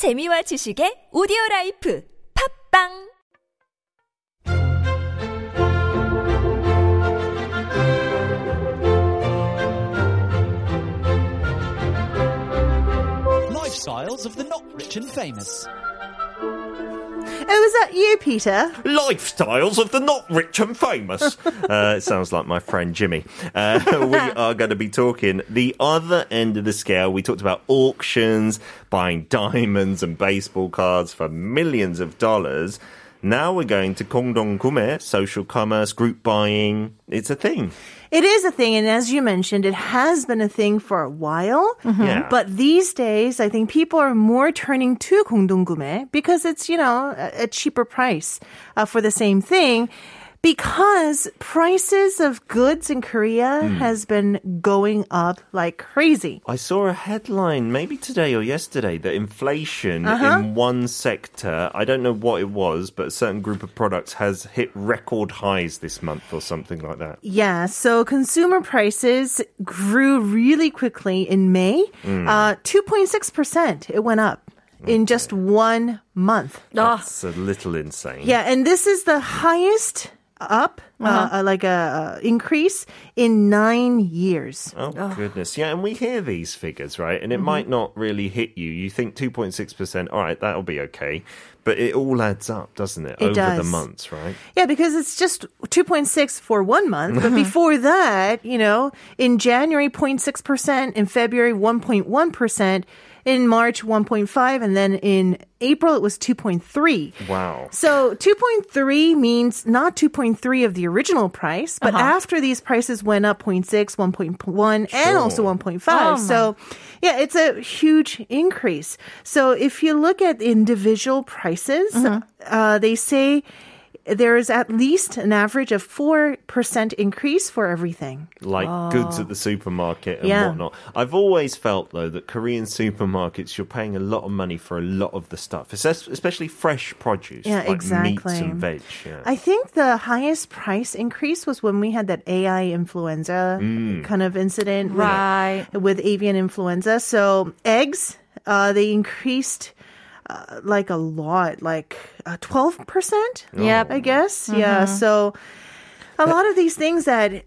재미와 지식의 오디오 라이프 팝빵 Lifestyles of the not rich and famous. Oh, is that you, Peter? Lifestyles of the not rich and famous. uh, it sounds like my friend Jimmy. Uh, we are going to be talking the other end of the scale. We talked about auctions, buying diamonds and baseball cards for millions of dollars. Now we're going to Kongdong Kume, social commerce, group buying. It's a thing. It is a thing, and as you mentioned, it has been a thing for a while. Yeah. But these days, I think people are more turning to 공동구매 because it's, you know, a, a cheaper price uh, for the same thing. Because prices of goods in Korea has been going up like crazy. I saw a headline maybe today or yesterday that inflation Uh-huh. in one sector, I don't know what it was, but a certain group of products has hit record highs this month or something like that. Yeah, so consumer prices grew really quickly in May. Uh, 2.6%. It went up in just one month. That's a little insane. Yeah, and this is the highest up, uh uh, like a, uh increase in nine years. Oh, goodness. Yeah, and we hear these figures, right? Mm-hmm. And it might not really hit you. You think 2.6%, all right, that'll be okay. But it all adds up, doesn't it? It Over the months, right? Yeah, because it's just 2.6 for one month. But before that, you know, in January, 0.6%, in February, 1.1%, in March, 1.5, and then in April, it was 2.3. Wow. So 2.3 means not 2.3 of the original price, but after these prices went up 0.6, 1.1, and also 1.5. so yeah, it's a huge increase. So if you look at individual prices, uh, they say there is at least an average of 4% increase for everything. Like goods at the supermarket and Yeah. whatnot. I've always felt, though, that Korean supermarkets, you're paying a lot of money for a lot of the stuff, especially fresh produce. Yeah, like meats exactly. and veg. Yeah. I think the highest price increase was when we had that AI influenza kind of incident with- Right. with, avian influenza. So eggs, uh, they increased uh, like a lot, like uh, twelve percent. Yep. I guess. Yeah. So a lot of these things that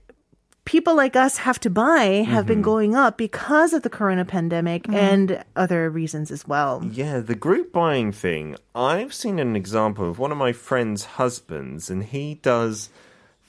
people like us have to buy have been going up because of the corona pandemic and other reasons as well. Yeah, the group buying thing. I've seen an example of one of my friend's husbands, and he does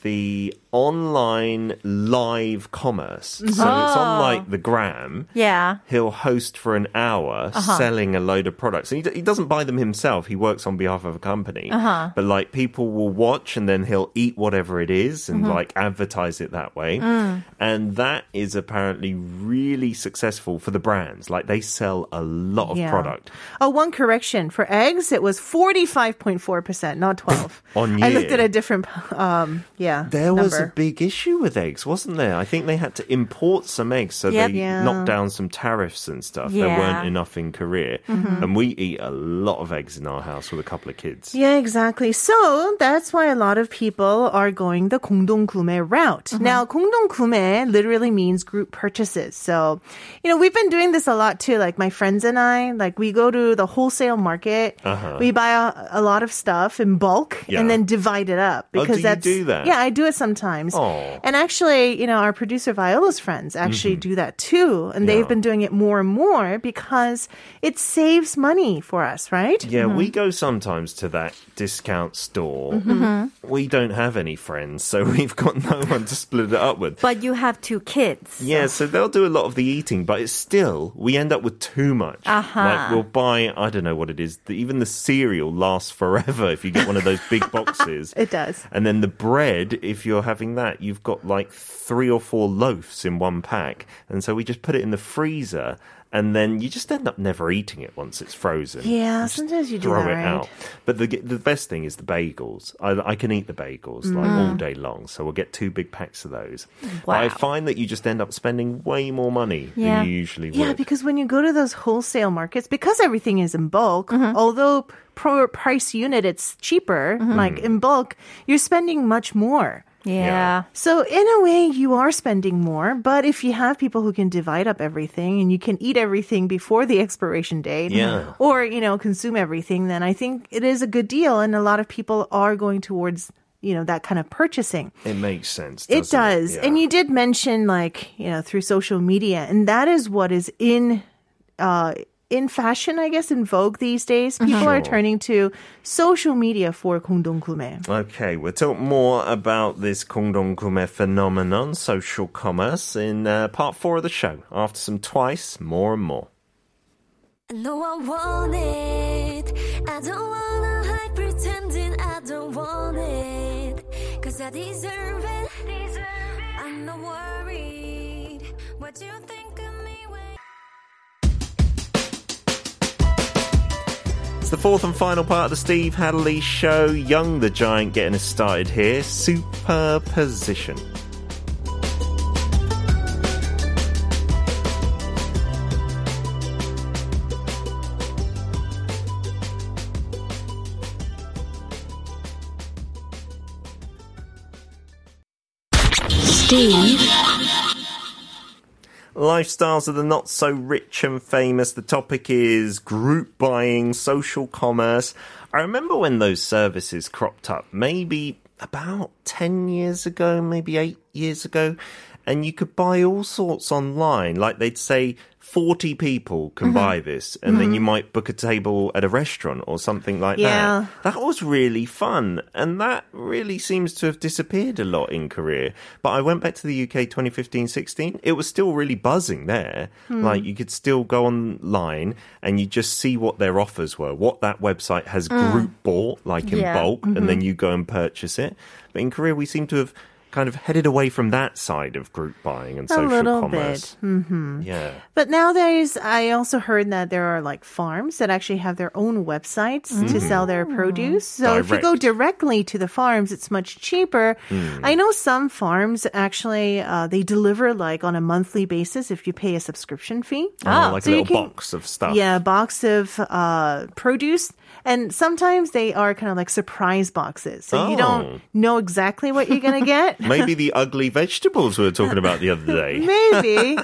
the online live commerce. So it's on ah. like the gram. Yeah. He'll host for an hour uh-huh. selling a load of products. And he, d- he doesn't buy them himself. He works on behalf of a company. Uh-huh. But like people will watch and then he'll eat whatever it is and mm-hmm. like advertise it that way. Mm. And that is apparently really successful for the brands. Like they sell a lot of Yeah. product. Oh, one correction. For eggs, it was 45.4%, not 12. On year. I looked at a different, um, yeah, There was a number. big issue with eggs, wasn't there? I think they had to import some eggs, so Yep. they Yeah. knocked down some tariffs and stuff. There Yeah. weren't enough in Korea, Mm-hmm. and we eat a lot of eggs in our house with a couple of kids. Yeah, exactly. So that's why a lot of people are going the 공동구매 route. Mm-hmm. Now, 공동구매 literally means group purchases. So, you know, we've been doing this a lot too. Like my friends and I, like we go to the wholesale market. We buy a, a lot of stuff in bulk Uh-huh. Yeah. and then divide it up Oh, because do you that's do that? Yeah, I do it sometimes. Oh. And actually, you know, our producer Viola's friends actually do that too, and they've Mm-hmm. Been doing it more and more because it saves money for us, right? Yeah, we go sometimes to that discount store. Mm-hmm. We don't have any friends, so we've got no one to split it up with. But you have two kids. Yeah, so they'll do a lot of the eating, but it's still we end up with too much. Uh-huh. Like we'll buy, I don't know what it is. The, even the cereal lasts forever if you get one of those big boxes. It does. And then the bread, if you're having that, you've got like three or four loaves in one pack, and so we just put it in the freezer. And then you just end up never eating it once it's frozen. Yeah, You sometimes you do throw it right? out. But the the best thing is the bagels. I, I can eat the bagels like Mm. all day long, so we'll get two big packs of those. But I find that you just end up spending way more money Yeah. than you usually Yeah, would. because when you go to those wholesale markets, because everything is in bulk, although per price unit it's cheaper, like in bulk, you're spending much more. Yeah. So in a way, you are spending more. But if you have people who can divide up everything and you can eat everything before the expiration date, Yeah. or you know consume everything, then I think it is a good deal. And a lot of people are going towards you know that kind of purchasing. It makes sense. It does. Yeah. And you did mention like, you know, through social media and that is what is in uh in fashion, I guess, in vogue these days. People are Sure. turning to social media for 공동구매. Okay, we'll talk more about this Kongdongkume phenomenon, social commerce, in uh, part four of the show. After some twice, more and more. I know I want it. I don't wanna hide, pretending I don't want it. Cause I deserve it. I'm not worried. What you think of the fourth and final part of the Steve Hatherly show. Young the Giant getting us started here. Superposition. Steve Lifestyles of the not so rich and famous. The topic is group buying, social commerce. I remember when those services cropped up, maybe about 10 years ago, maybe eight years ago, and you could buy all sorts online. Like they'd say 40 people can mm-hmm. buy this, and then mm-hmm. you might book a table at a restaurant or something like Yeah. that. That was really fun, and that really seems to have disappeared a lot in Korea. But I went back to the UK 2015 16. It was still really buzzing there. Hmm. Like you could still go online and you just see what their offers were, what that website has hmm. group bought, like in Yeah. bulk, and mm-hmm. then you go and purchase it. But in Korea, we seem to have kind of headed away from that side of group buying and A social little commerce. bit. Yeah. But nowadays, I also heard that there are like farms that actually have their own websites to sell their produce. So if you go directly to the farms, it's much cheaper. I know some farms actually uh, they deliver like on a monthly basis if you pay a subscription fee. Oh, like So a little can- box of stuff. Yeah, a box of uh, produce. And sometimes they are kind of like surprise boxes. So you Oh. don't know exactly what you're going to get. Maybe the ugly vegetables we were talking about the other day. Maybe.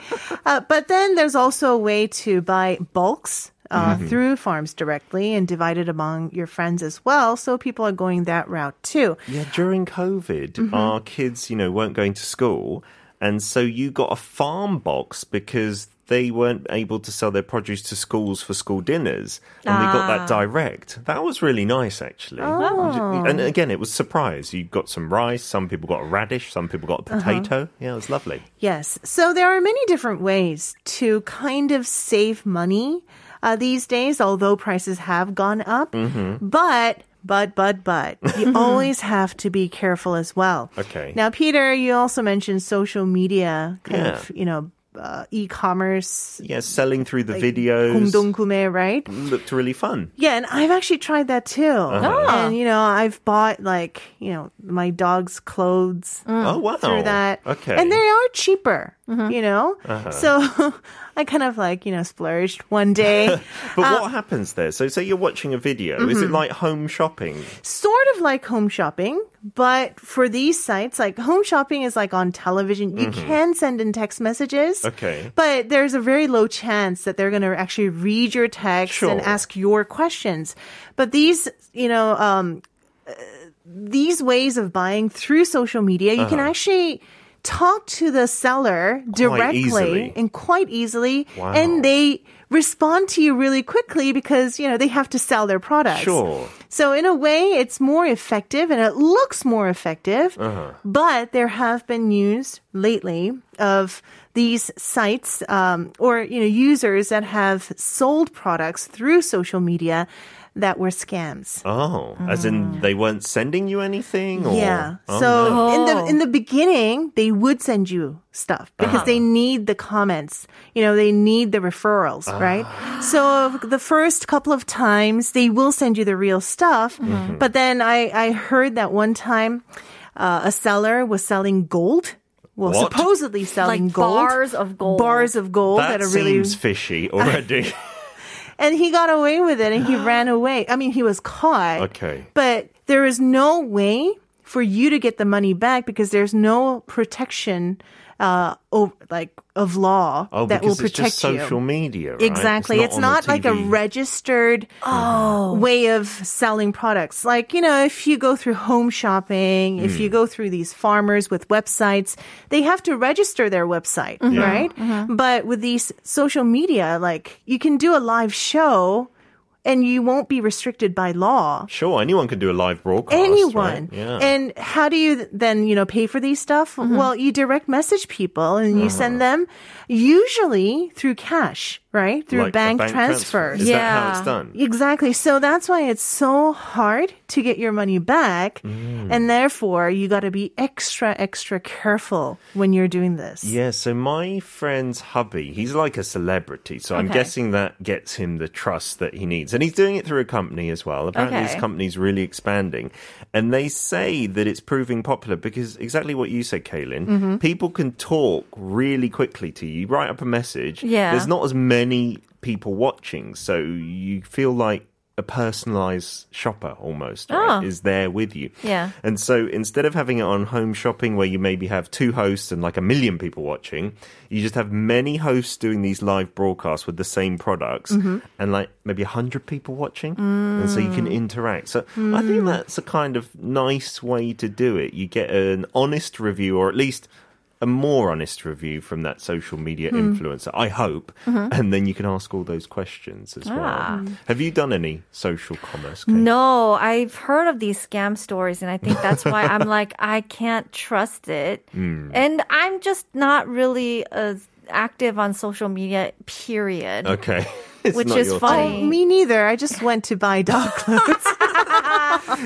uh, but then there's also a way to buy bulks. Uh, Mm-hmm. Through farms directly and divide it among your friends as well. So people are going that route too. Yeah, during COVID, Mm-hmm. our kids, you know, weren't going to school. And so you got a farm box because they weren't able to sell their produce to schools for school dinners. And we got that direct. That was really nice, actually. Oh. And again, it was surprise. You got some rice, some people got a radish, some people got a Uh-huh. potato. Yeah, it was lovely. Yes. So there are many different ways to kind of save money uh, these days, although prices have gone up. Mm-hmm. But, but, but, but, you always have to be careful as well. Okay. Now, Peter, you also mentioned social media, kind Yeah. of, you know, uh, e-commerce, Yeah, selling through the videos 공동구매, right? looked really fun. Yeah, and I've actually tried that too. Uh-huh. And you know, I've bought like, you know, my dog's clothes Oh, wow. through that. Okay. And they are cheaper, Mm-hmm. you know? Uh-huh. So I kind of like, you know, splurged one day. But Uh, what happens there? So, say you're watching a video. Is Mm-hmm. it like home shopping? sort of like home shopping, but for these sites, like home shopping is like on television. You can send in text messages. Mm-hmm. Okay. But there's a very low chance that they're going to actually read your text and ask your questions. But these, you know, um, uh, these ways of buying through social media, you can actually talk to the seller directly easily. and quite easily Wow. and they respond to you really quickly because you know they have to sell their products Sure. so in a way, it's more effective and it looks more effective. But there have been news lately of these sites um, or you know users that have sold products through social media that were scams. Oh, as in mm. they weren't sending you anything? Or? Yeah. Oh, so no. in the in the oh. beginning, they would send you stuff because they uh-huh. need the comments. You know, they need the referrals, ah. right? So the first couple of times, they will send you the real stuff. Mm-hmm. But then I I heard that one time, uh, a seller was selling gold. Well, What? supposedly selling Like gold. bars of gold. Bars of gold that that are really seems fishy already. and he got away with it and he ran away. I mean, he was caught. Okay. But there is no way for you to get the money back because there's no protection uh o- like of law Oh, that will because it's protect just social you. media, right? Exactly. It's not, on the like a TV. registered way of selling products. Like, you know, if you go through home shopping, if Hmm. you go through these farmers with websites, they have to register their website, right? But with these social media, like you can do a live show and you won't be restricted by law. Sure, anyone can do a live broadcast. Anyone. right? Yeah. And how do you then, you know, pay for these stuff? Mm-hmm. Well, you direct message people and you send uh-huh. them usually through cash, right? Through Like a bank, bank transfers. Is that how Yeah. it's done? Exactly. So that's why it's so hard to get your money back. Mm. And therefore, you got to be extra, extra careful when you're doing this. Yeah, so my friend's hubby, he's like a celebrity. So I'm guessing that gets him the trust that he needs. And he's doing it through a company as well. Apparently, Okay. this company's really expanding. And they say that it's proving popular because exactly what you said, Kaylin, Mm-hmm. people can talk really quickly to you. You write up a message. Yeah. There's not as many people watching. So you feel like a personalized shopper almost right, Oh. is there with you. Yeah. And so instead of having it on home shopping where you maybe have two hosts and like a million people watching, you just have many hosts doing these live broadcasts with the same products mm-hmm. and like maybe 100 people watching. And so you can mm. interact. So I think mm. that's a kind of nice way to do it. You get an honest review or at least a more honest review from that social media influencer, I hope. And then you can ask all those questions as well. Have you done any social commerce? Kate? No, I've heard of these scam stories, and I think that's why I'm like, I can't trust it. Hmm. And I'm just not really uh, active on social media, period. Okay. It's Which is your funny. thing. Me neither. I just went to buy dog clothes.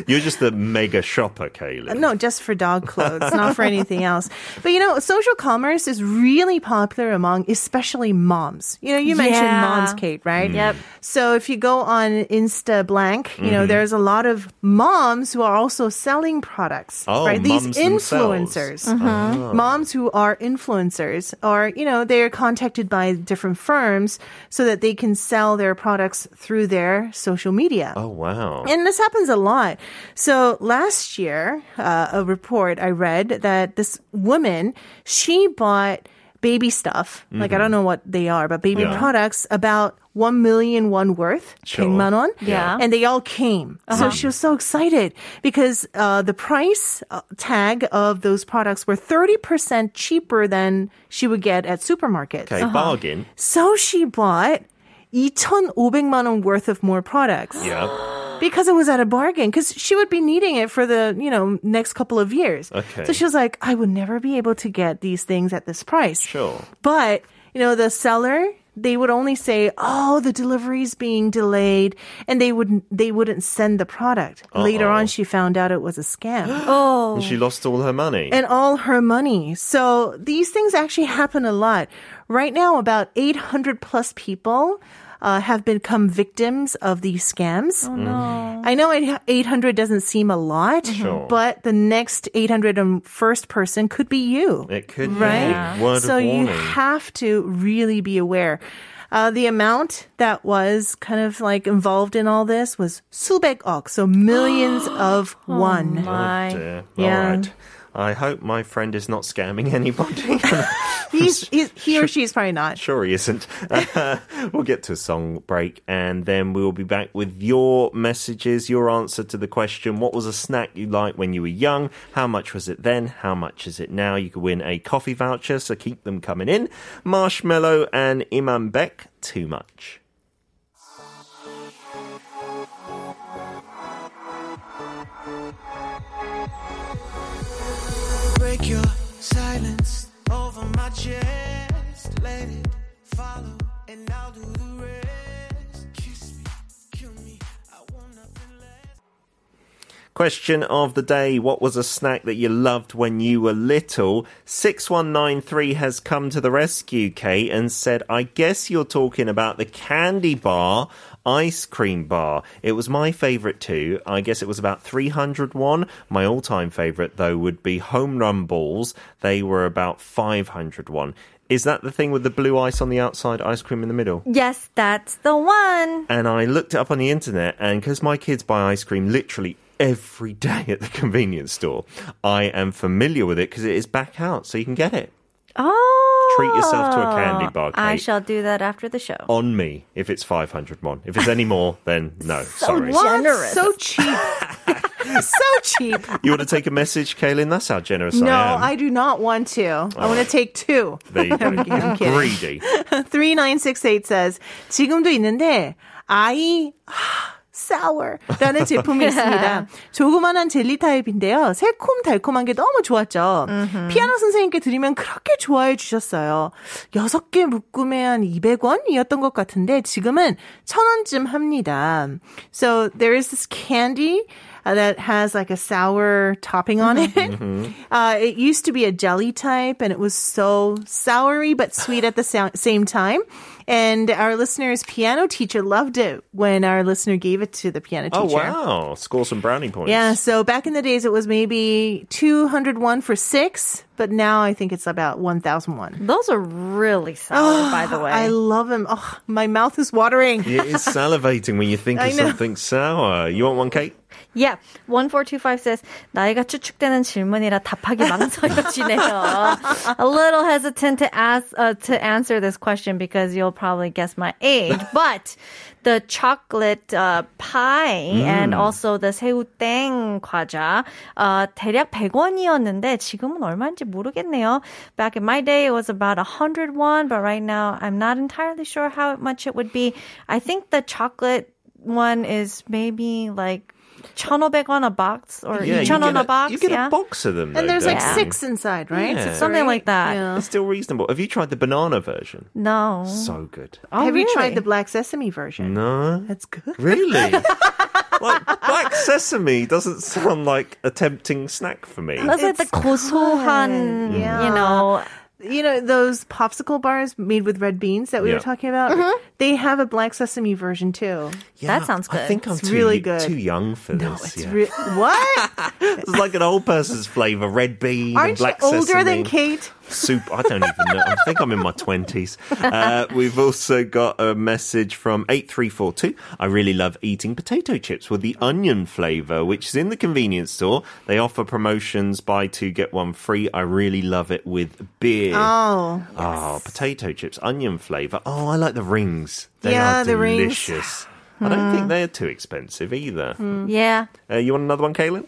You're just a mega shopper, Kaylin. No, just for dog clothes, not for anything else. But you know, social commerce is really popular among especially moms. You know, you mentioned Yeah. moms, Kate, right? Yep. So if you go on Insta blank, you know, there's a lot of moms who are also selling products. Oh, right? These mums themselves. influencers. Mm-hmm. Moms who are influencers or, you know, they're contacted by different firms so that they can sell their products through their social media. Oh, wow. And this happens a lot. So last year, uh, a report I read that this woman, she bought baby stuff. Like I don't know what they are, but baby Mm-hmm. Yeah. products about 1 million won worth. Sure. 100만 won. Yeah. And they all came. So she was so excited because uh, the price uh, tag of those products were 30% cheaper than she would get at supermarkets. Okay, bargain. So she bought 2,500만 won worth of more products Yeah. Because it was at a bargain because she would be needing it for the you know next couple of years Okay. so she was like i would never be able to get these things at this price Sure. but you know the seller they would only say oh the delivery's being delayed and they wouldn't they wouldn't send the product later Uh-oh. on she found out it was a scam Oh, And she lost all her money. and all her money. So these things actually happen a lot. Right now, about 800 plus people uh, have become victims of these scams. oh no. I know it- 800 doesn't seem a lot, Sure. but the next 801st person could be you. it could Right? be. Word so of you warning. have to really be aware. Uh, the amount that was kind of like involved in all this was 수백억, so millions of won. My. Oh, dear. Yeah. I hope my friend is not scamming anybody. He's, he's, he or she is probably not. sure he isn't. Uh, we'll get to a song break and then we'll be back with your messages, your answer to the question what was a snack you liked when you were young? How much was it then? How much is it now? You could win a coffee voucher, so keep them coming in. Marshmallow and Imam Beck, too much. Chest. Let it follow, and I'll do the rest. Kiss me, kill me. I want nothing less. Question of the day What was a snack that you loved when you were little? 6193 has come to the rescue, Kate, and said, I guess you're talking about the candy bar ice cream bar. It was my favorite too. I guess it was about 300 won. My all time favorite, though, would be home run balls. They were about 500 won. Is that the thing with the blue ice on the outside, ice cream in the middle? Yes, that's the one. and I looked it up on the internet, and because my kids buy ice cream literally every day at the convenience store. I am familiar with it because it is back out, so you can get it. Oh Treat yourself to a candy bar, I Kate. shall do that after the show. On me, if it's 500 mon. If it's any more, then no, sorry. What? Generous. So cheap. so cheap. You want to take a message, Kaylin? That's how generous No, I am. I do not want to. I want to take two. There you go. I'm kidding. Greedy. 3968 says, 지금도 있는데, 아이, sour라는 제품이 있습니다. 조그만한 젤리 타입인데요. 새콤 달콤한 게 너무 좋았죠. 피아노 선생님께 드리면 그렇게 좋아해 주셨어요. 6개 묶음에 한 200원이었던 것 같은데 지금은 1000원쯤 합니다. So there is this candy uh, that has like a sour topping on it. Uh, it used to be a jelly type and it was so soury but sweet at the sa- same time. And our listener's piano teacher loved it when our listener gave it to the piano oh, teacher. Oh, wow. Score some brownie points. Yeah, so back in the days it was maybe 201 for six, but now I think it's about 1001. Those are really sour, by the way. I love them. Oh, my mouth is watering. It is salivating when you think I of know. something sour. You want one, Kate? Yeah. 1425 says, 나이가 추측되는 질문이라 답하기 망설여지네요. A little hesitant to ask, uh, to answer this question because you'll probably guess my age. But the chocolate uh, pie and also the 새우땡 과자, uh, 대략 100원이었는데 지금은 얼마인지 모르겠네요. Back in my day, it was about 101, but right now I'm not entirely sure how much it would be. I think the chocolate one is maybe like 1,500원 a box or you 2,000원 get a box. You get yeah. a box of them. And though, there's like don't you? six inside, right? Yeah. Six or Something eight? like that. Yeah. It's still reasonable. Have you tried the banana version? No. So good. Oh, Have you really? tried the black sesame version? No. That's good. Really? like black sesame doesn't sound like a tempting snack for me. That's like the 고소한, Yeah. you know. you know those popsicle bars made with red beans that we Yeah. were talking about? Mm-hmm. They have a black sesame version too. That sounds good. I think I'm It's too, really good. too young for this. It's yeah. re- what? It's like an old person's flavor, red bean and Aren't you black older sesame. than Kate? Soup. I don't even know. I think I'm in my 20s. Uh, we've also got a message from 8342. I really love eating potato chips with the onion flavor, which is in the convenience store. They offer promotions buy two, get one free. I really love it with beer. Oh, Oh, potato chips, onion flavor. Oh, I like the rings. They Yeah, are the rings. delicious. I don't think they're too expensive either. Yeah. Uh, you want another one, Kaylin?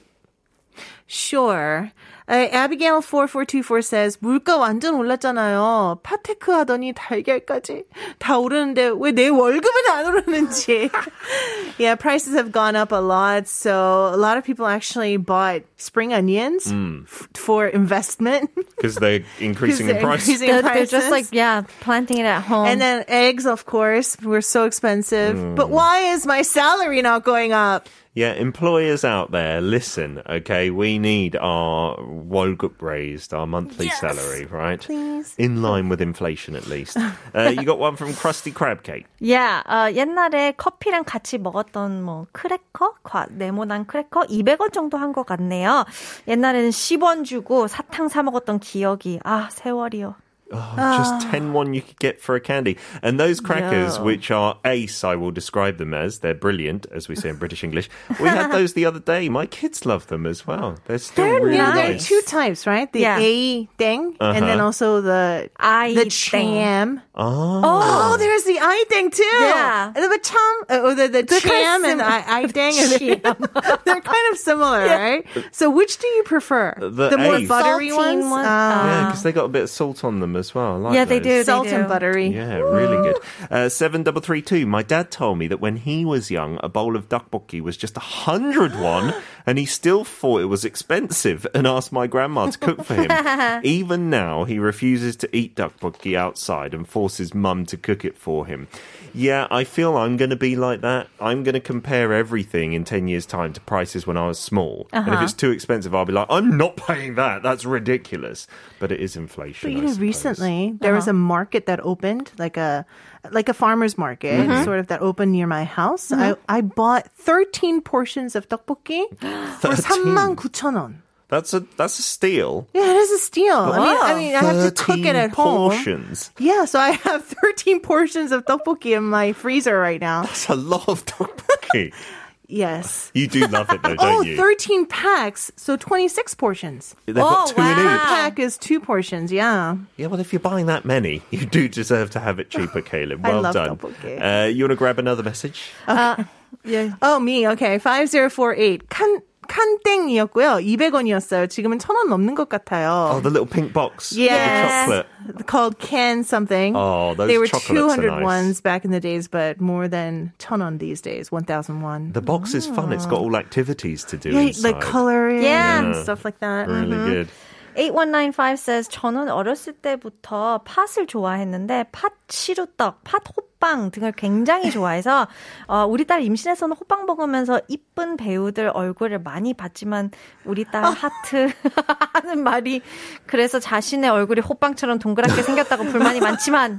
sure. Uh, Abigail 4424 says 물가 완전 올랐잖아요. 파테크 하더니 달걀까지 다 오르는데 왜 내 월급은 안 오르는지. yeah, prices have gone up a lot, so a lot of people actually bought spring onions f- for investment. Because they're increasing in they're price. increasing They're, in they're just prices. like, yeah, planting it at home. And then eggs, of course, were so expensive. But why is my salary not going up? Yeah, employers out there, listen, okay? We need our 월급 raised, our monthly salary, right? Please. In line with inflation, at least. Uh, you got one from Krusty Crab Cake. yeah, 어, 옛날에 커피랑 같이 먹었던 뭐 크래커, 과, 네모난 크래커 200원 정도 한 것 같네요. 옛날에는 10원 주고 사탕 사 먹었던 기억이 아 세월이요. Oh, just 10 one you could get for a candy. And those crackers, Yeah. which are ace, I will describe them as. They're brilliant, as we say in British English. We had those the other day. My kids love them as well. They're still They're really Yeah, there are nice. two types, right? The Yeah. A thing, and then Uh-huh. also the I the thing. cham. Oh. Oh, there's the I thing too. Yeah. and the cham, uh, or the the They're kind of and the sim- I, I dang. and the- They're kind of similar, right? So which do you prefer? The more buttery Saltine ones. one? Uh, Yeah, because they got a bit of salt on them as well. I like Yeah, they those. do. They salt and do. buttery. Yeah, really good. Uh, 7332. My dad told me that when he was young, a bowl of tteokbokki was just a hundred won, and he still thought it was expensive and asked my grandma to cook for him. Even now, he refuses to eat duck tteokbokki outside and forces mum to cook it for him. Yeah, I feel I'm going to be like that. I'm going to compare everything in 10 years' time to prices when I was small. And if uh-huh. it's too expensive, I'll be like, I'm not paying that. That's ridiculous. But it is inflation. But you I know, suppose. recently there uh-huh. was a market that opened, like a like a farmer's market, mm-hmm. sort of that opened near my house. I mm-hmm. I bought 13 portions of tteokbokki for 39,000원. That's a that's a steal. Yeah, it is a steal. I mean, I mean, I have to cook it 13 at home. portions. Yeah, so I have 13 portions of tteokbokki in my freezer right now. That's a lot of tteokbokki. Yes. You do love it though, Oh, don't you? 13 packs, so 26 portions. They've got Oh, two in wow. each. Pack is two portions, yeah. Yeah, well, if you're buying that many, you do deserve to have it cheaper, Caleb. I Well love done. tteokbokki. Uh, you want to grab another message? Yeah. Oh, me. Okay. 5048. 칸, 칸땡이었고요. 200원이었어요. 지금은 1000원 넘는 것 같아요. Oh, the little pink box. with Yes. The chocolate. Called can something. Oh, those They were chocolates are 200 nice. ones back in the days, but more than 1000 these days. 1001. The box is fun. It's got all activities to do yeah, inside. like coloring Yeah. and stuff like that. Really Mhm. good. 8195 says 저는 어렸을 때부터 팥을 좋아했는데 팥 시루떡, 팥 호빵 등을 굉장히 좋아해서 어, 우리 딸 임신해서는 호빵 먹으면서 이쁜 배우들 얼굴을 많이 봤지만 우리 딸 하트 하는 말이 그래서 자신의 얼굴이 호빵처럼 동그랗게 생겼다고 불만이 많지만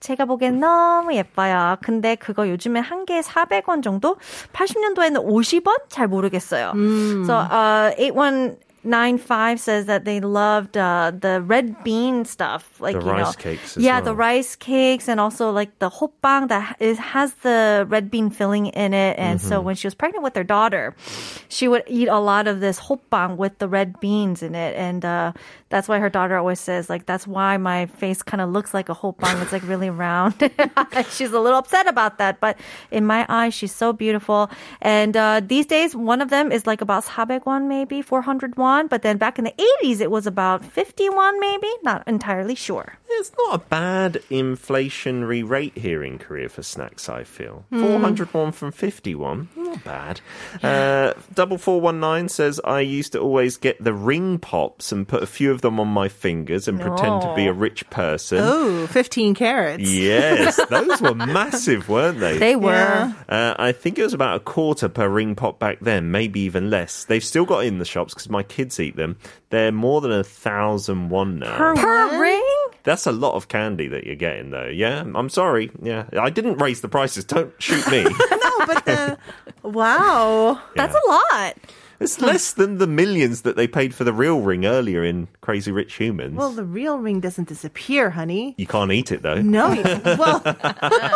제가 보기엔 너무 예뻐요. 근데 그거 요즘에 한 개에 400원 정도? 80년도에는 50원? 잘 모르겠어요. So, uh, 8195 says that they loved uh, the red bean stuff. Like, The you rice know, cakes Yeah, the rice cakes and also like the hoppang that is, has the red bean filling in it. And so Mm-hmm. when she was pregnant with her daughter, she would eat a lot of this hoppang with the red beans in it. And uh, that's why her daughter always says, like, that's why my face kind of looks like a hoppang. It's like really round. she's a little upset about that. But in my eyes, she's so beautiful. And uh, these days, one of them is like about 400won, maybe 401. But then back in the 80s, it was about 51, maybe. Not entirely sure. It's not a bad inflationary rate here in Korea for snacks, I feel. 401 from 51. Not bad. Uh, double four one nine says, I used to always get the ring pops and put a few of them on my fingers and pretend to be a rich person. Oh, 15 carats. Yes, those were massive, weren't they? They were. Yeah. Uh, I think it was about a quarter per ring pop back then, maybe even less. They've still got in the shops because my kids eat them. They're more than a thousand one now. Per ring? That's a lot of candy that you're getting, though. Yeah, I'm sorry. Yeah, I didn't raise the prices. Don't shoot me. No, but uh, wow. That's a lot. It's less than the millions that they paid for the real ring earlier in Crazy Rich Humans. Well, the real ring doesn't disappear, honey. you can't eat it though. No. well,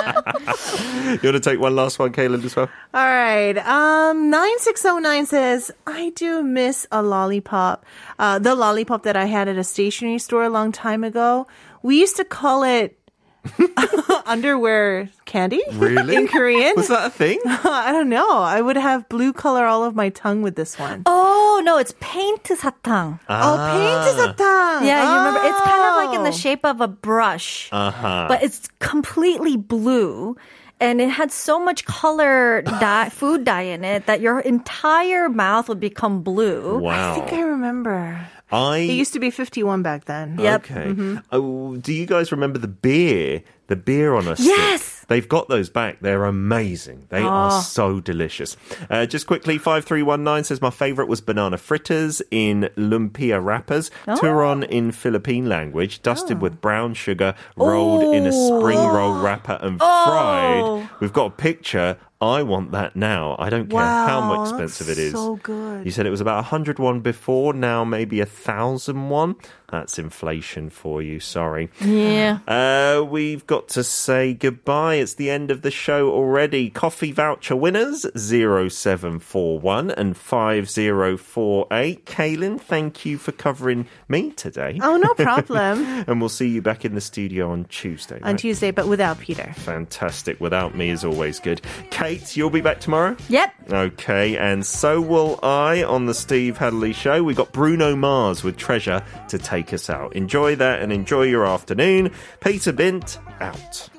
You want to take one last one, Caleb, as well? all right. Um, 9609 says, I do miss a lollipop. Uh, the lollipop that I had at a stationery store a long time ago. We used to call it underwear candy. Really? In Korean? Was that a thing? I don't know. I would have blue color all of my tongue with this one. Oh, no, it's paint satang. Oh, paint satang. Yeah, you remember? It's kind of like in the Oh. shape of a brush, Uh-huh. but it's completely blue. And it had so much color dye, food dye in it that your entire mouth would become blue. Wow. I think I remember. I It used to be 51 back then. Yep. Okay. Oh, do you guys remember the beer? The beer on a stick. Yes. They've got those back. They're amazing. They are so delicious. Uh, just quickly, 5319 says my favorite was banana fritters in lumpia wrappers, turon in Philippine language, dusted with brown sugar, rolled in a spring roll wrapper and fried. We've got a picture. I want that now. I don't care how Wow, much expensive it is. so good. You said it was about 100 won before, now maybe a thousand won. That's inflation for you. Sorry. Yeah. Uh, we've got to say goodbye. It's the end of the show already. Coffee voucher winners 0741 and 5048. Kaylin, thank you for covering me today. Oh, no problem. And we'll see you back in the studio on Tuesday. On right? Tuesday, but without Peter. Fantastic. Without me is always good. Kate, you'll be back tomorrow? Yep. Okay, and so will I on the Steve Hatherly Show. We got Bruno Mars with Treasure to take us out. Enjoy that and enjoy your afternoon. Peter Bint out.